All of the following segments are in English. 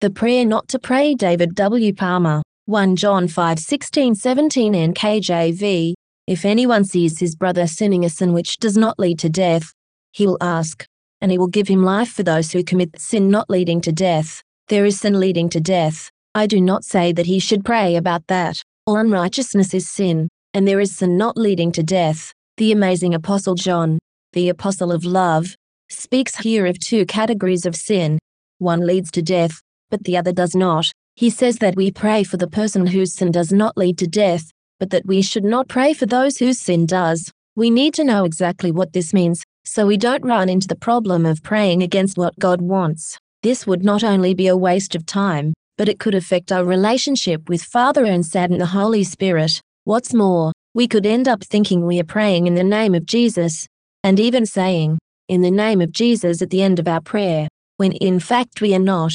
The prayer not to pray David W. Palmer. 1 John 5 16 17 NKJV. If anyone sees his brother sinning a sin which does not lead to death, he will ask, and he will give him life for those who commit sin not leading to death. There is sin leading to death. I do not say that he should pray about that. All unrighteousness is sin, and there is sin not leading to death. The amazing Apostle John, the Apostle of Love, speaks here of two categories of sin. One leads to death, but the other does not. He says that we pray for the person whose sin does not lead to death, but that we should not pray for those whose sin does. We need to know exactly what this means, so we don't run into the problem of praying against what God wants. This would not only be a waste of time, but it could affect our relationship with Father and sadden the Holy Spirit. What's more, we could end up thinking we are praying in the name of Jesus, and even saying, in the name of Jesus at the end of our prayer, when in fact we are not.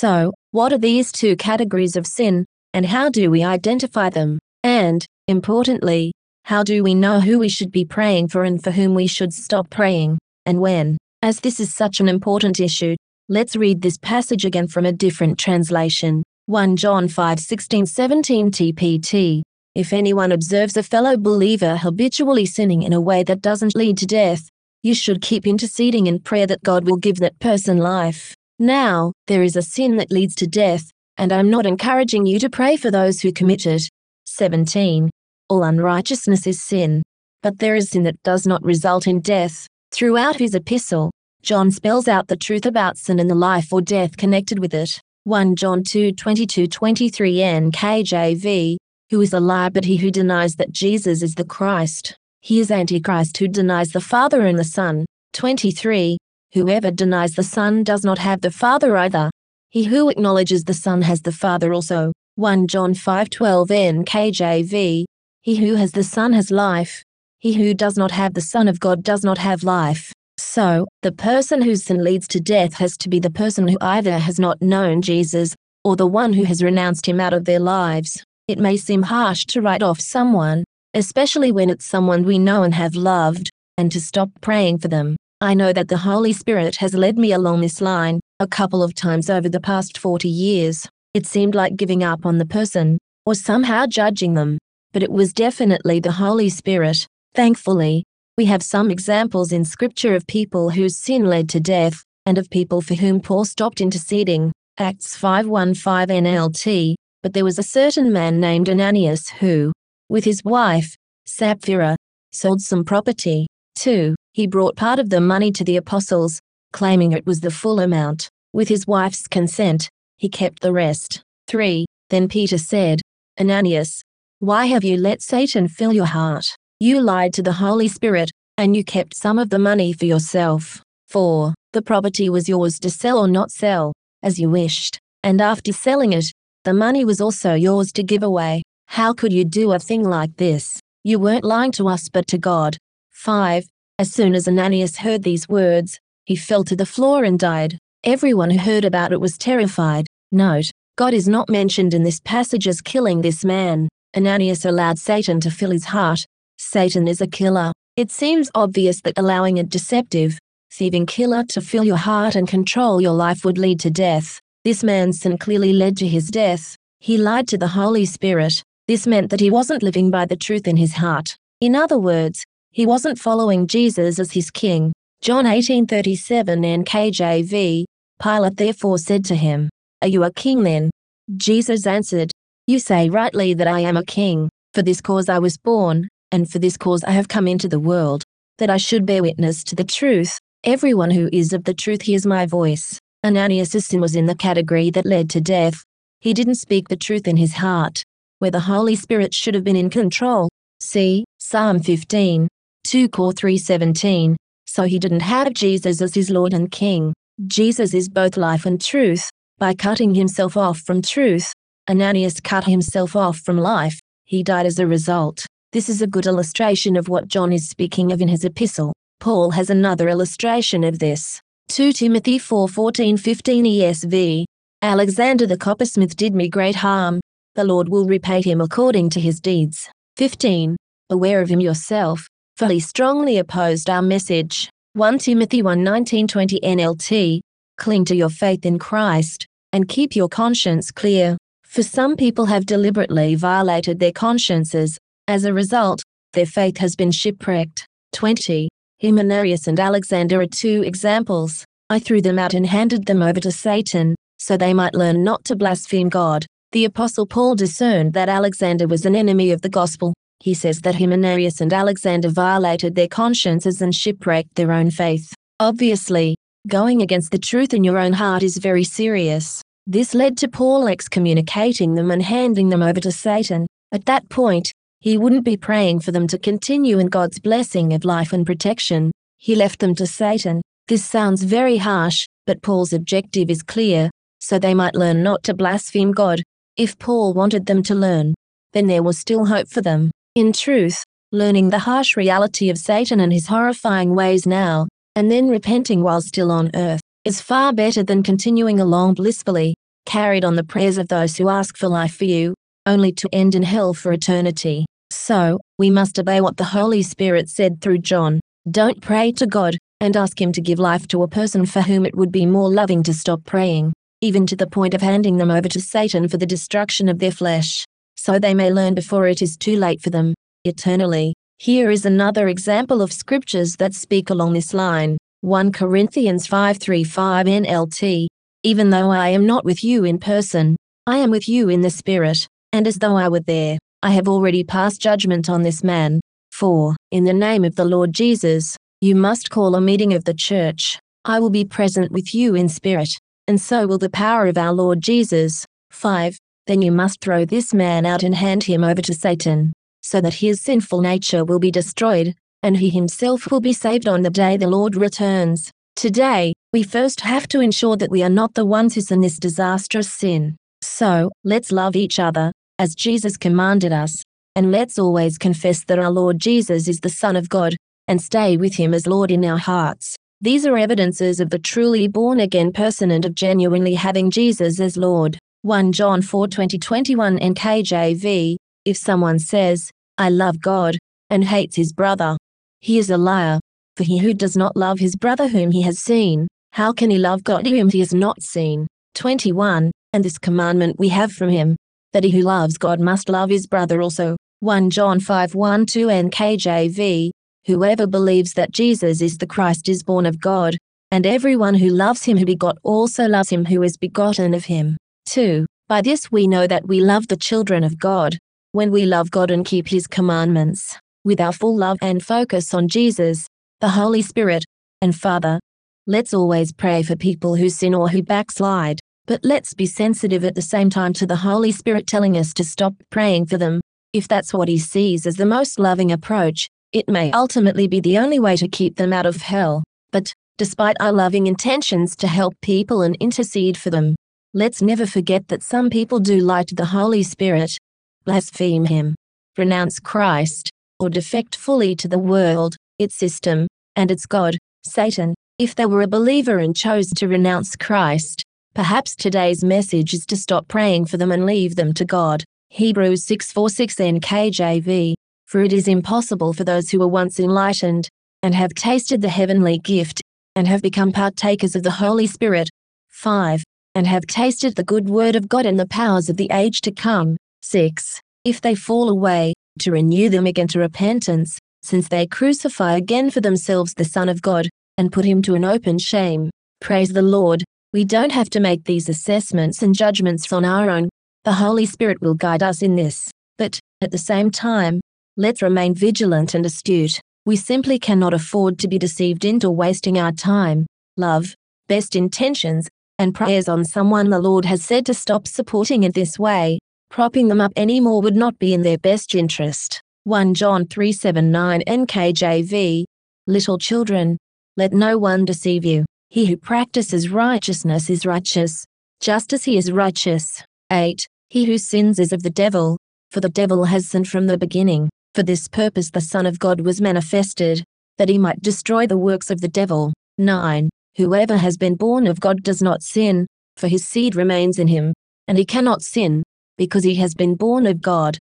So, what are these two categories of sin, and how do we identify them? And, importantly, how do we know who we should be praying for and for whom we should stop praying, and when? As this is such an important issue, let's read this passage again from a different translation. 1 John 5 16 17 TPT. If anyone observes a fellow believer habitually sinning in a way that doesn't lead to death, you should keep interceding in prayer that God will give that person life. Now, there is a sin that leads to death, and I'm not encouraging you to pray for those who commit it. 17. All unrighteousness is sin. But there is sin that does not result in death. Throughout his epistle, John spells out the truth about sin and the life or death connected with it. 1 John 2 22 23 NKJV, who is a liar but he who denies that Jesus is the Christ. He is Antichrist who denies the Father and the Son. 23. Whoever denies the Son does not have the Father either. He who acknowledges the Son has the Father also. 1 John 5:12 NKJV. He who has the Son has life. He who does not have the Son of God does not have life. So, the person whose sin leads to death has to be the person who either has not known Jesus, or the one who has renounced him out of their lives. It may seem harsh to write off someone, especially when it's someone we know and have loved, and to stop praying for them. I know that the Holy Spirit has led me along this line a couple of times over the past 40 years. It seemed like giving up on the person, or somehow judging them, but it was definitely the Holy Spirit. Thankfully, we have some examples in Scripture of people whose sin led to death, and of people for whom Paul stopped interceding. Acts 5:15 NLT. But there was a certain man named Ananias who, with his wife, Sapphira, sold some property. 2. He brought part of the money to the apostles, claiming it was the full amount. With his wife's consent, he kept the rest. 3. Then Peter said, Ananias, why have you let Satan fill your heart? You lied to the Holy Spirit, and you kept some of the money for yourself. 4. The property was yours to sell or not sell, as you wished, and after selling it, the money was also yours to give away. How could you do a thing like this? You weren't lying to us but to God. 5. As soon as Ananias heard these words, he fell to the floor and died. Everyone who heard about it was terrified. Note, God is not mentioned in this passage as killing this man. Ananias allowed Satan to fill his heart. Satan is a killer. It seems obvious that allowing a deceptive, thieving killer to fill your heart and control your life would lead to death. This man's sin clearly led to his death. He lied to the Holy Spirit. This meant that he wasn't living by the truth in his heart. In other words, he wasn't following Jesus as his king. John 18:37 NKJV. Pilate therefore said to him, Are you a king then? Jesus answered, You say rightly that I am a king. For this cause I was born, and for this cause I have come into the world, that I should bear witness to the truth. Everyone who is of the truth hears my voice. Ananias' sin was in the category that led to death. He didn't speak the truth in his heart, where the Holy Spirit should have been in control. See, Psalm 15, 2 Cor 3:17 so he didn't have Jesus as his Lord and King. Jesus is both life and truth. By cutting himself off from truth, Ananias cut himself off from life. He died as a result. This is a good illustration of what John is speaking of in his epistle. Paul has another illustration of this. 2 Timothy 4 14 15 ESV. Alexander the coppersmith did me great harm. The Lord will repay him according to his deeds. 15. Aware of him yourself, for he strongly opposed our message. 1 Timothy 1 19 20 NLT. Cling to your faith in Christ, and keep your conscience clear. For some people have deliberately violated their consciences. As a result, their faith has been shipwrecked. 20. Hymenaeus and Alexander are two examples. I threw them out and handed them over to Satan, so they might learn not to blaspheme God. The Apostle Paul discerned that Alexander was an enemy of the gospel. He says that Hymenaeus and Alexander violated their consciences and shipwrecked their own faith. Obviously, going against the truth in your own heart is very serious. This led to Paul excommunicating them and handing them over to Satan. At that point, he wouldn't be praying for them to continue in God's blessing of life and protection. He left them to Satan. This sounds very harsh, but Paul's objective is clear, so they might learn not to blaspheme God. If Paul wanted them to learn, then there was still hope for them. In truth, learning the harsh reality of Satan and his horrifying ways now, and then repenting while still on earth, is far better than continuing along blissfully, carried on the prayers of those who ask for life for you, only to end in hell for eternity. So, we must obey what the Holy Spirit said through John. Don't pray to God and ask Him to give life to a person for whom it would be more loving to stop praying, even to the point of handing them over to Satan for the destruction of their flesh, so they may learn before it is too late for them, eternally. Here is another example of scriptures that speak along this line. 1 Corinthians 5:35 NLT. Even though I am not with you in person, I am with you in the spirit, and as though I were there, I have already passed judgment on this man. 4. In the name of the Lord Jesus, you must call a meeting of the church. I will be present with you in spirit, and so will the power of our Lord Jesus. 5. Then you must throw this man out and hand him over to Satan, so that his sinful nature will be destroyed, and he himself will be saved on the day the Lord returns. Today, we first have to ensure that we are not the ones who sin this disastrous sin. So, let's love each other, as Jesus commanded us, and let's always confess that our Lord Jesus is the Son of God, and stay with him as Lord in our hearts. These are evidences of the truly born again person and of genuinely having Jesus as Lord. 1 John 4 20 21 NKJV. If someone says, I love God, and hates his brother, he is a liar. For he who does not love his brother whom he has seen, how can he love God whom he has not seen? 21. And this commandment we have from him, that he who loves God must love his brother also. 1 John 5 1 2 NKJV. Whoever believes that Jesus is the Christ is born of God, and everyone who loves him who begot also loves him who is begotten of him. 2. By this we know that we love the children of God, when we love God and keep his commandments with our full love and focus on Jesus, the Holy Spirit, and Father. Let's always pray for people who sin or who backslide, but let's be sensitive at the same time to the Holy Spirit telling us to stop praying for them. If that's what He sees as the most loving approach, it may ultimately be the only way to keep them out of hell. But, despite our loving intentions to help people and intercede for them, let's never forget that some people do lie to the Holy Spirit, blaspheme Him, renounce Christ, or defect fully to the world, its system, and its God, Satan. If they were a believer and chose to renounce Christ, perhaps today's message is to stop praying for them and leave them to God. Hebrews 6:46 NKJV. For it is impossible for those who were once enlightened, and have tasted the heavenly gift, and have become partakers of the Holy Spirit. 5. And have tasted the good word of God and the powers of the age to come. 6. If they fall away, to renew them again to repentance, since they crucify again for themselves the Son of God, and put him to an open shame. Praise the Lord. We don't have to make these assessments and judgments on our own. The Holy Spirit will guide us in this. But, at the same time, let's remain vigilant and astute. We simply cannot afford to be deceived into wasting our time, love, best intentions, and prayers on someone the Lord has said to stop supporting it this way. Propping them up anymore would not be in their best interest. 1 John 379 NKJV. Little children, let no one deceive you. He who practices righteousness is righteous, just as he is righteous. 8. He who sins is of the devil, for the devil has sinned from the beginning. For this purpose the Son of God was manifested, that he might destroy the works of the devil. 9. Whoever has been born of God does not sin, for his seed remains in him, and he cannot sin, because he has been born of God.